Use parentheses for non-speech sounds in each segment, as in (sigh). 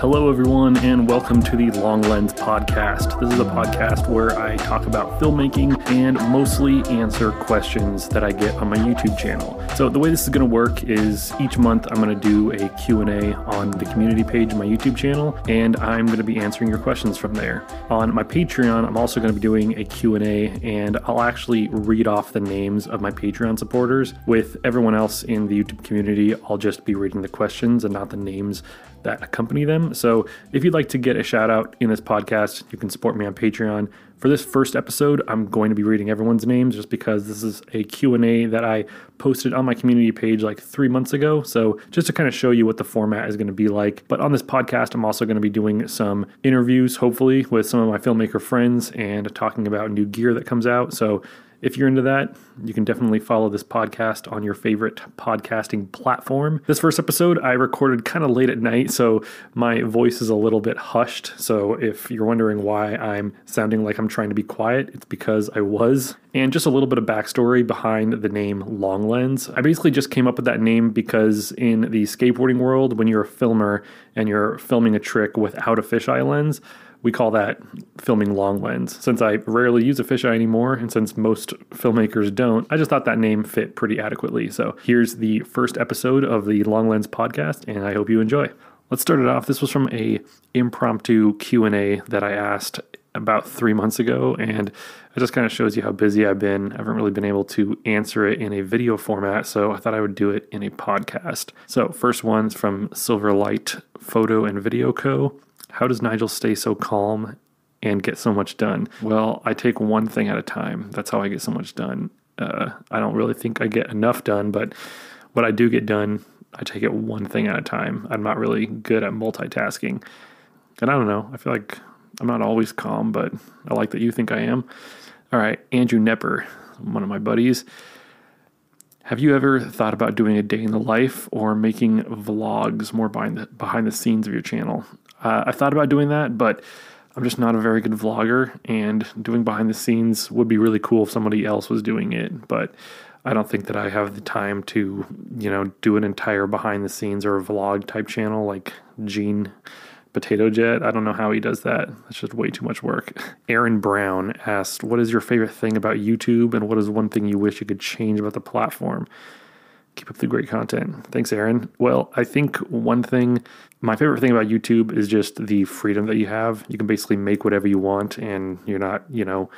Hello, everyone, and welcome to the Long Lens Podcast. This is a podcast where I talk about filmmaking and mostly answer questions that I get on my YouTube channel. So the way this is going to work is each month I'm going to do a Q&A on the community page of my YouTube channel, and I'm going to be answering your questions from there. On my Patreon, I'm also going to be doing a Q&A, and I'll actually read off the names of my Patreon supporters. With everyone else in the YouTube community, I'll just be reading the questions and not the names that accompany them. So if you'd like to get a shout out in this podcast, you can support me on Patreon. For this first episode, I'm going to be reading everyone's names just because this is a Q&A that I posted on my community page like 3 months ago. So just to kind of show you what the format is going to be like. But on this podcast, I'm also going to be doing some interviews hopefully with some of my filmmaker friends and talking about new gear that comes out. So if you're into that, you can definitely follow this podcast on your favorite podcasting platform. This first episode I recorded kind of late at night, so my voice is a little bit hushed. So if you're wondering why I'm sounding like I'm trying to be quiet, it's because I was. And just a little bit of backstory behind the name Long Lens. I basically just came up with that name because in the skateboarding world, when you're a filmer and you're filming a trick without a fisheye lens, we call that filming long lens. Since I rarely use a fisheye anymore, and since most filmmakers don't, I just thought that name fit pretty adequately. So here's the first episode of the Long Lens podcast, and I hope you enjoy. Let's start it off. This was from a impromptu Q&A that I asked about three months ago, and it just kind of shows you how busy I've been. I haven't really been able to answer it in a video format, so I thought I would do it in a podcast. So, first one's from Silverlight Photo and Video Co. How does Nigel stay so calm and get so much done? Well, I take one thing at a time. That's how I get so much done. Uh, I don't really think I get enough done, but what I do get done, I take it one thing at a time. I'm not really good at multitasking. And I don't know, I feel like I'm not always calm, but I like that you think I am. All right, Andrew Nepper, one of my buddies. Have you ever thought about doing a day in the life or making vlogs more behind the behind the scenes of your channel? Uh, I thought about doing that, but I'm just not a very good vlogger, and doing behind the scenes would be really cool if somebody else was doing it. But I don't think that I have the time to, you know, do an entire behind the scenes or vlog type channel like Gene Potato Jet. I don't know how he does that. That's just way too much work. (laughs) Aaron Brown asked, What is your favorite thing about YouTube, and what is one thing you wish you could change about the platform? Keep up the great content. Thanks, Aaron. Well, I think one thing, my favorite thing about YouTube is just the freedom that you have. You can basically make whatever you want, and you're not, you know,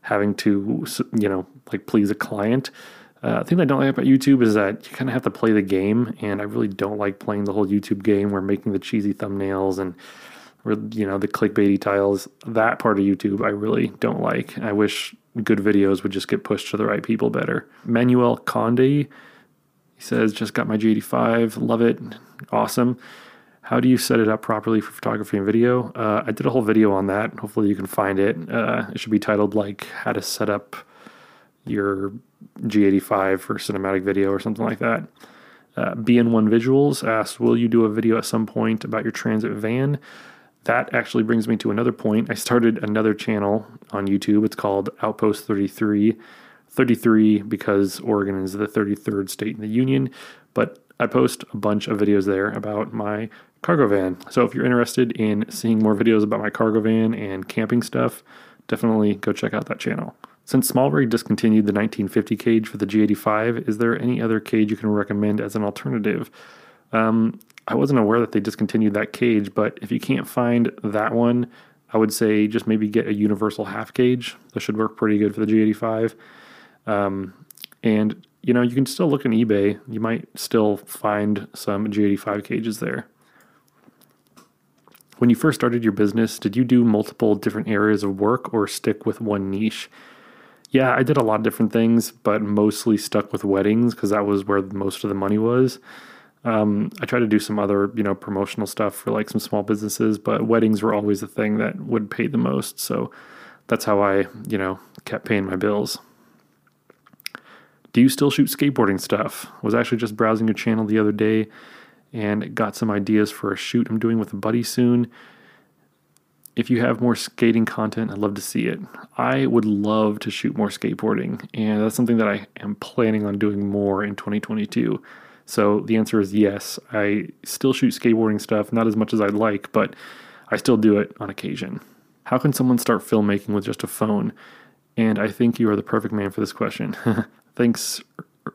having to, you know, like please a client. Uh, thing I don't like about YouTube is that you kind of have to play the game, and I really don't like playing the whole YouTube game where making the cheesy thumbnails and you know the clickbaity titles. That part of YouTube I really don't like. I wish good videos would just get pushed to the right people better. Manuel Conde says, just got my G85, love it, awesome. How do you set it up properly for photography and video? Uh, I did a whole video on that. Hopefully, you can find it. Uh, it should be titled like how to set up your G85 for cinematic video or something like that. Uh, BN1 Visuals asks, Will you do a video at some point about your transit van? That actually brings me to another point. I started another channel on YouTube. It's called Outpost 33 33 because Oregon is the 33rd state in the union, but I post a bunch of videos there about my cargo van. So if you're interested in seeing more videos about my cargo van and camping stuff, definitely go check out that channel. Since SmallRig discontinued the 1950 cage for the G85, is there any other cage you can recommend as an alternative? Um, I wasn't aware that they discontinued that cage, but if you can't find that one, I would say just maybe get a universal half cage. That should work pretty good for the G85. Um, and you know, you can still look on eBay. You might still find some G85 cages there. When you first started your business, did you do multiple different areas of work or stick with one niche? Yeah, I did a lot of different things, but mostly stuck with weddings because that was where most of the money was. Um, I tried to do some other, you know, promotional stuff for like some small businesses, but weddings were always the thing that would pay the most. So that's how I, you know, kept paying my bills. Do you still shoot skateboarding stuff? Was actually just browsing your channel the other day and got some ideas for a shoot I'm doing with a buddy soon. If you have more skating content, I'd love to see it. I would love to shoot more skateboarding, and that's something that I am planning on doing more in 2022. So the answer is yes. I still shoot skateboarding stuff, not as much as I'd like, but I still do it on occasion. How can someone start filmmaking with just a phone? And I think you are the perfect man for this question. (laughs) Thanks,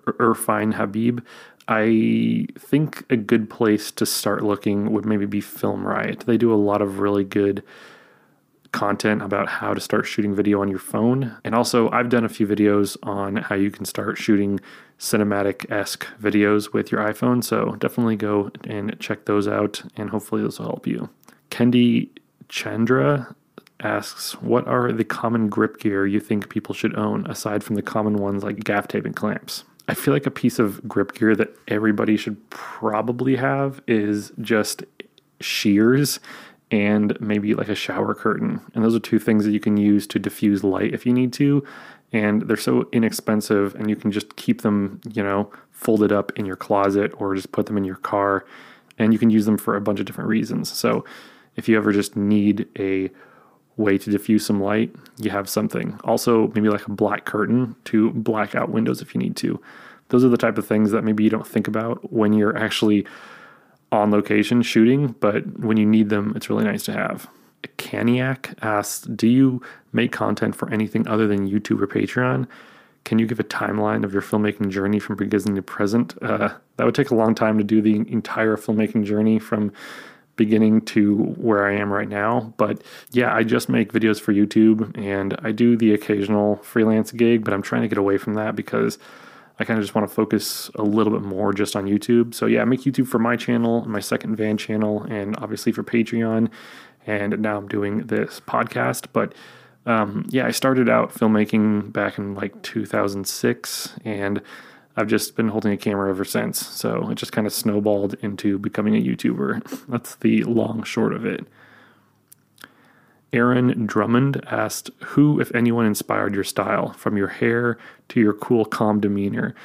Irfine Habib. I think a good place to start looking would maybe be Film Riot. They do a lot of really good content about how to start shooting video on your phone. And also, I've done a few videos on how you can start shooting cinematic esque videos with your iPhone. So definitely go and check those out, and hopefully, those will help you. Kendi Chandra asks, What are the common grip gear you think people should own aside from the common ones like gaff tape and clamps? I feel like a piece of grip gear that everybody should probably have is just shears and maybe like a shower curtain. And those are two things that you can use to diffuse light if you need to. And they're so inexpensive, and you can just keep them, you know, folded up in your closet or just put them in your car. And you can use them for a bunch of different reasons. So if you ever just need a way to diffuse some light, you have something. Also, maybe like a black curtain to black out windows if you need to. Those are the type of things that maybe you don't think about when you're actually on location shooting, but when you need them, it's really nice to have. Caniac asks, Do you make content for anything other than YouTube or Patreon? Can you give a timeline of your filmmaking journey from beginning to present? Uh, that would take a long time to do the entire filmmaking journey from beginning to where I am right now. But yeah, I just make videos for YouTube and I do the occasional freelance gig, but I'm trying to get away from that because I kind of just want to focus a little bit more just on YouTube. So yeah, I make YouTube for my channel, my second van channel, and obviously for Patreon. And now I'm doing this podcast. But um, yeah, I started out filmmaking back in like 2006, and I've just been holding a camera ever since. So it just kind of snowballed into becoming a YouTuber. (laughs) That's the long short of it. Aaron Drummond asked, Who, if anyone, inspired your style, from your hair to your cool, calm demeanor?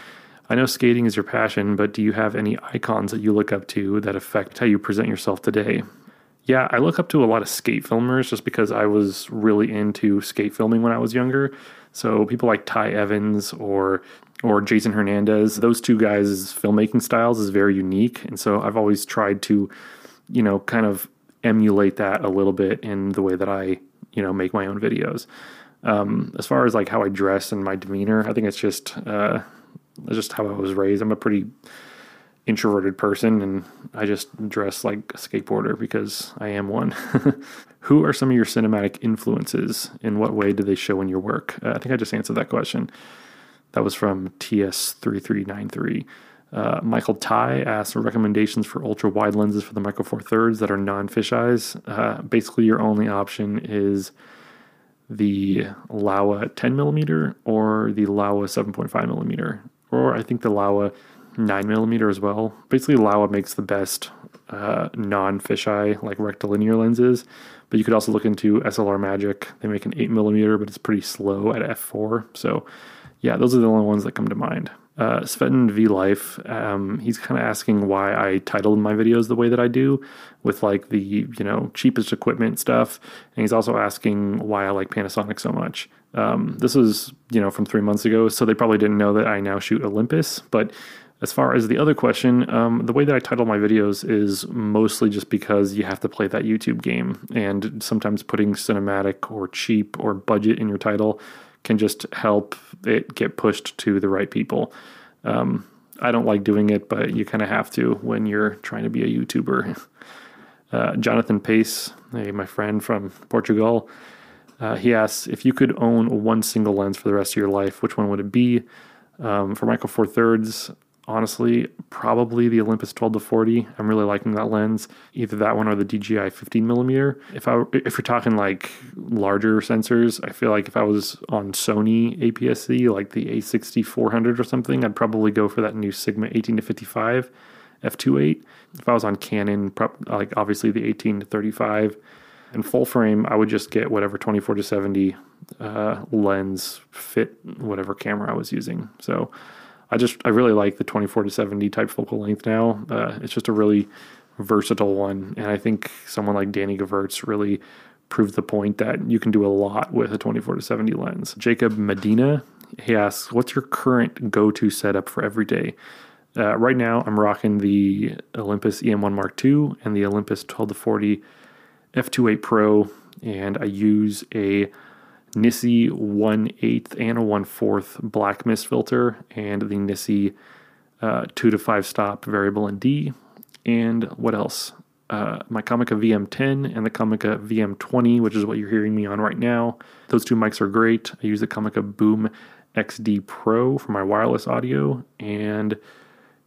I know skating is your passion, but do you have any icons that you look up to that affect how you present yourself today? Yeah, I look up to a lot of skate filmers just because I was really into skate filming when I was younger. So people like Ty Evans or or Jason Hernandez, those two guys' filmmaking styles is very unique, and so I've always tried to, you know, kind of emulate that a little bit in the way that I, you know, make my own videos. Um, as far as like how I dress and my demeanor, I think it's just uh, just how I was raised. I'm a pretty introverted person, and I just dress like a skateboarder because I am one. (laughs) Who are some of your cinematic influences? In what way do they show in your work? Uh, I think I just answered that question. That was from TS3393. Uh, Michael Ty asks recommendations for ultra wide lenses for the micro four thirds that are non fisheyes. Uh, basically, your only option is the Laowa 10 millimeter or the Laowa 7.5 millimeter, or I think the Laowa 9 millimeter as well. Basically, Laowa makes the best uh, non fisheye, like rectilinear lenses. But you could also look into SLR Magic. They make an 8 millimeter, but it's pretty slow at f4. So, yeah, those are the only ones that come to mind uh, V Life, um, he's kind of asking why I titled my videos the way that I do, with like the you know cheapest equipment stuff, and he's also asking why I like Panasonic so much. Um, this was you know from three months ago, so they probably didn't know that I now shoot Olympus. But as far as the other question, um, the way that I title my videos is mostly just because you have to play that YouTube game, and sometimes putting cinematic or cheap or budget in your title can just help it get pushed to the right people. Um, I don't like doing it, but you kind of have to when you're trying to be a YouTuber. (laughs) Uh, Jonathan Pace, hey, my friend from Portugal, uh, he asks if you could own one single lens for the rest of your life, which one would it be? Um, for Micro Four Thirds, honestly, probably the Olympus 12 to 40. I'm really liking that lens. Either that one or the DJI 15 millimeter. If I if you're talking like larger sensors, I feel like if I was on Sony APS-C, like the A6400 or something, I'd probably go for that new Sigma 18 to 55 f2.8. If I was on Canon, like obviously the 18 to 35. And full frame, I would just get whatever 24 to 70 uh, lens fit whatever camera I was using. So I just I really like the 24 to 70 type focal length now. Uh, it's just a really versatile one, and I think someone like Danny Gevirtz really proved the point that you can do a lot with a 24 to 70 lens. Jacob Medina he asks, "What's your current go-to setup for every day?" Uh, right now, I'm rocking the Olympus EM1 Mark II and the Olympus 12 to 40 f2.8 Pro, and I use a NiSi 1 8th and a 1 4th black mist filter and the NiSi uh, 2 to 5 stop variable ND. And what else? Uh, my Comica VM10 and the Comica VM20, which is what you're hearing me on right now. Those two mics are great. I use the Comica Boom XD Pro for my wireless audio. And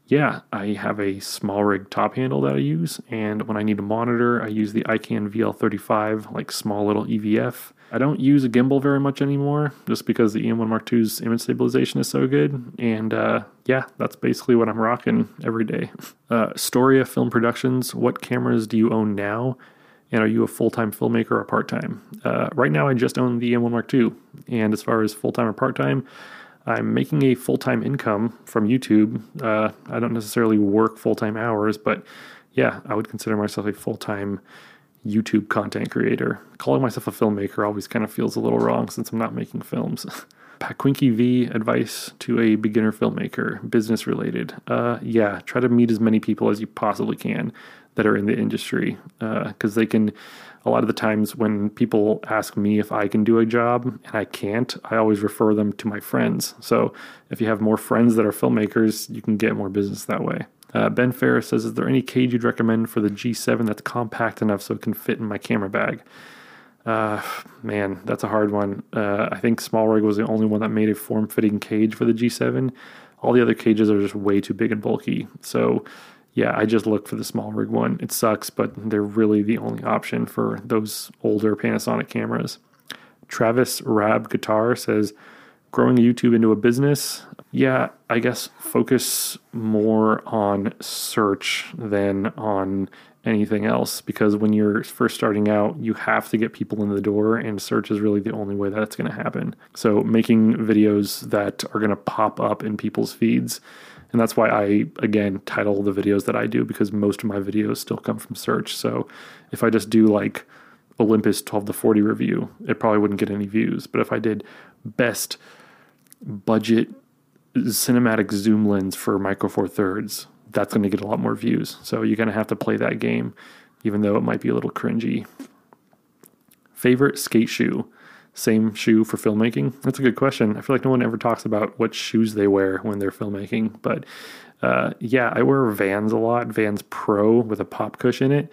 yeah, I have a small rig top handle that I use. And when I need a monitor, I use the Ikan VL35, like small little EVF. I don't use a gimbal very much anymore just because the EM1 Mark II's image stabilization is so good. And uh, yeah, that's basically what I'm rocking every day. (laughs) Uh, Storia Film Productions, what cameras do you own now? And are you a full time filmmaker or part time? Uh, right now, I just own the EM1 Mark II. And as far as full time or part time, I'm making a full time income from YouTube. Uh, I don't necessarily work full time hours, but yeah, I would consider myself a full time YouTube content creator. Calling myself a filmmaker always kind of feels a little wrong since I'm not making films. (laughs) Paquinky V advice to a beginner filmmaker, business related. Uh, yeah, try to meet as many people as you possibly can that are in the industry because uh, they can. A lot of the times when people ask me if I can do a job and I can't, I always refer them to my friends. So if you have more friends that are filmmakers, you can get more business that way. Uh, ben Ferris says, Is there any cage you'd recommend for the G7 that's compact enough so it can fit in my camera bag? Uh, man, that's a hard one. Uh, I think Small Rig was the only one that made a form fitting cage for the G7. All the other cages are just way too big and bulky. So, yeah, I just look for the Small Rig one. It sucks, but they're really the only option for those older Panasonic cameras. Travis Rab Guitar says, growing YouTube into a business, yeah, I guess focus more on search than on anything else because when you're first starting out, you have to get people in the door, and search is really the only way that's going to happen. So, making videos that are going to pop up in people's feeds. And that's why I, again, title the videos that I do because most of my videos still come from search. So, if I just do like Olympus 12 to 40 review, it probably wouldn't get any views. But if I did best budget cinematic zoom lens for micro four thirds, that's going to get a lot more views. So you're going to have to play that game, even though it might be a little cringy. Favorite skate shoe? Same shoe for filmmaking? That's a good question. I feel like no one ever talks about what shoes they wear when they're filmmaking. But uh, yeah, I wear Vans a lot, Vans Pro with a pop cushion in it.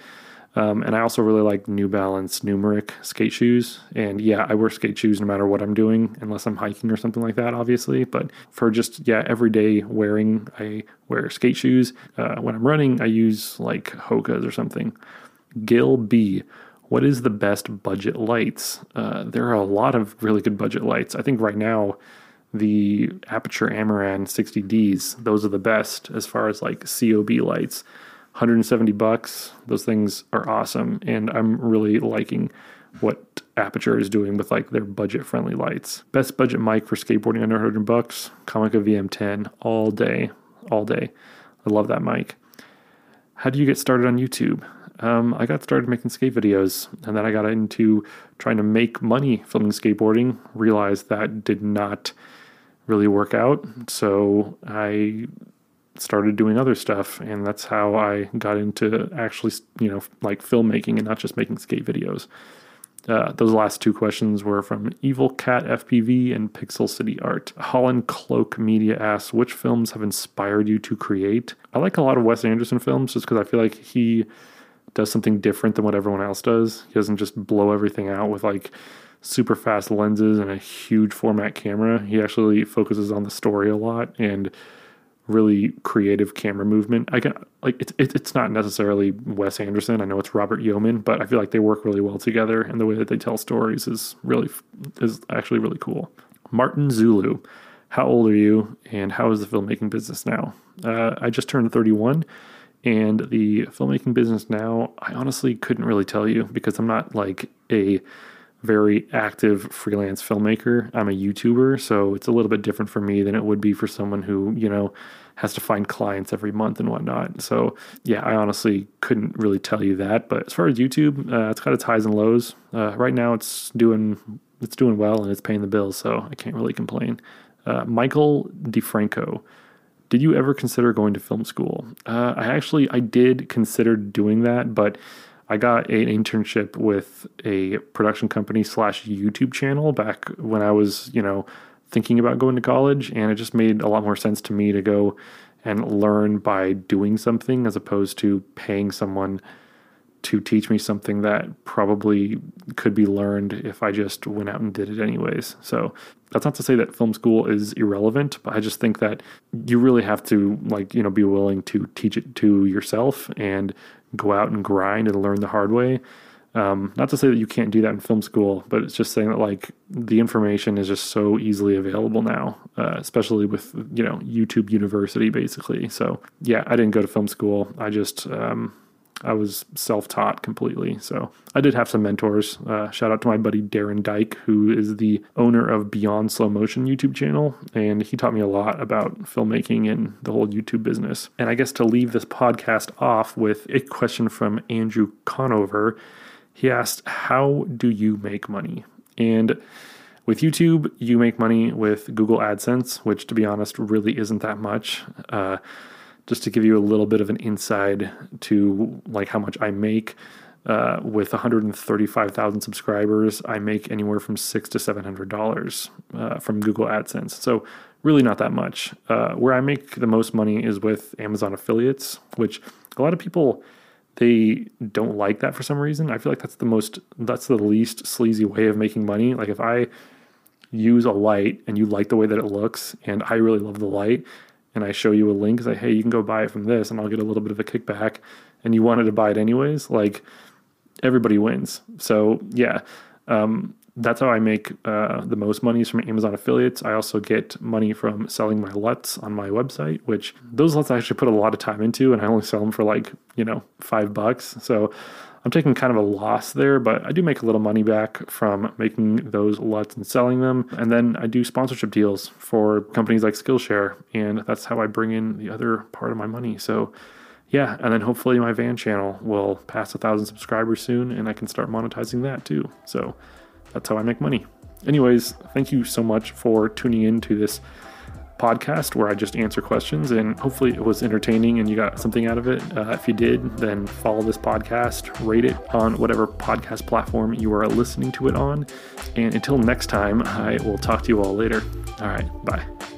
Um, and I also really like New Balance Numeric skate shoes. And yeah, I wear skate shoes no matter what I'm doing, unless I'm hiking or something like that, obviously. But for just, yeah, everyday wearing, I wear skate shoes. Uh, when I'm running, I use like Hoka's or something. Gil B. What is the best budget lights? Uh, there are a lot of really good budget lights. I think right now, the Aputure Amaran 60Ds, those are the best as far as like COB lights. 170 bucks. Those things are awesome, and I'm really liking what Aputure is doing with like their budget friendly lights. Best budget mic for skateboarding under 100 bucks. Comica VM10 all day, all day. I love that mic. How do you get started on YouTube? Um, I got started making skate videos, and then I got into trying to make money filming skateboarding. Realized that did not really work out, so I started doing other stuff and that's how i got into actually you know like filmmaking and not just making skate videos. Uh, those last two questions were from evil cat fpv and pixel city art. Holland cloak media asks which films have inspired you to create? I like a lot of wes anderson films just because i feel like he does something different than what everyone else does. He doesn't just blow everything out with like super fast lenses and a huge format camera. He actually focuses on the story a lot and really creative camera movement. I can like it's it's not necessarily Wes Anderson. I know it's Robert Yeoman, but I feel like they work really well together, and the way that they tell stories is really is actually really cool. Martin Zulu, how old are you, and how is the filmmaking business now? Uh, I just turned 31, and the filmmaking business now, I honestly couldn't really tell you because I'm not like a very active freelance filmmaker. I'm a YouTuber, so it's a little bit different for me than it would be for someone who, you know, has to find clients every month and whatnot. So, yeah, I honestly couldn't really tell you that. But as far as YouTube, uh, it's got its highs and lows. Uh, right now, it's doing it's doing well and it's paying the bills, so I can't really complain. Uh, Michael DeFranco did you ever consider going to film school? Uh, I actually I did consider doing that, but I got an internship with a production company slash YouTube channel back when I was, you know, thinking about going to college, and it just made a lot more sense to me to go and learn by doing something as opposed to paying someone to teach me something that probably could be learned if I just went out and did it anyways. So that's not to say that film school is irrelevant, but I just think that you really have to like, you know, be willing to teach it to yourself and go out and grind and learn the hard way. Um, not to say that you can't do that in film school, but it's just saying that like the information is just so easily available now, uh, especially with you know YouTube University basically. So yeah, I didn't go to film school. I just um, I was self taught completely. So I did have some mentors. Uh, shout out to my buddy Darren Dyke, who is the owner of Beyond Slow Motion YouTube channel. And he taught me a lot about filmmaking and the whole YouTube business. And I guess to leave this podcast off with a question from Andrew Conover, he asked, How do you make money? And with YouTube, you make money with Google AdSense, which to be honest really isn't that much. Uh, just to give you a little bit of an inside to like how much I make. Uh, with 135,000 subscribers, I make anywhere from six to seven hundred dollars uh, from Google AdSense. So really not that much. Uh, where I make the most money is with Amazon affiliates, which a lot of people they don't like that for some reason. I feel like that's the most that's the least sleazy way of making money. Like if I use a light and you like the way that it looks and I really love the light, and I show you a link, say, hey, you can go buy it from this, and I'll get a little bit of a kickback, and you wanted to buy it anyways, like everybody wins. So yeah, um, that's how I make uh, the most money is from Amazon affiliates. I also get money from selling my LUTs on my website, which those LUTs I actually put a lot of time into, and I only sell them for like you know five bucks. So I'm taking kind of a loss there, but I do make a little money back from making those LUTs and selling them. And then I do sponsorship deals for companies like Skillshare, and that's how I bring in the other part of my money. So, yeah, and then hopefully my van channel will pass a thousand subscribers soon, and I can start monetizing that too. So, that's how I make money. Anyways, thank you so much for tuning in to this podcast where I just answer questions, and hopefully it was entertaining and you got something out of it. Uh, if you did, then follow this podcast, rate it on whatever podcast platform you are listening to it on. And until next time, I will talk to you all later. All right, bye.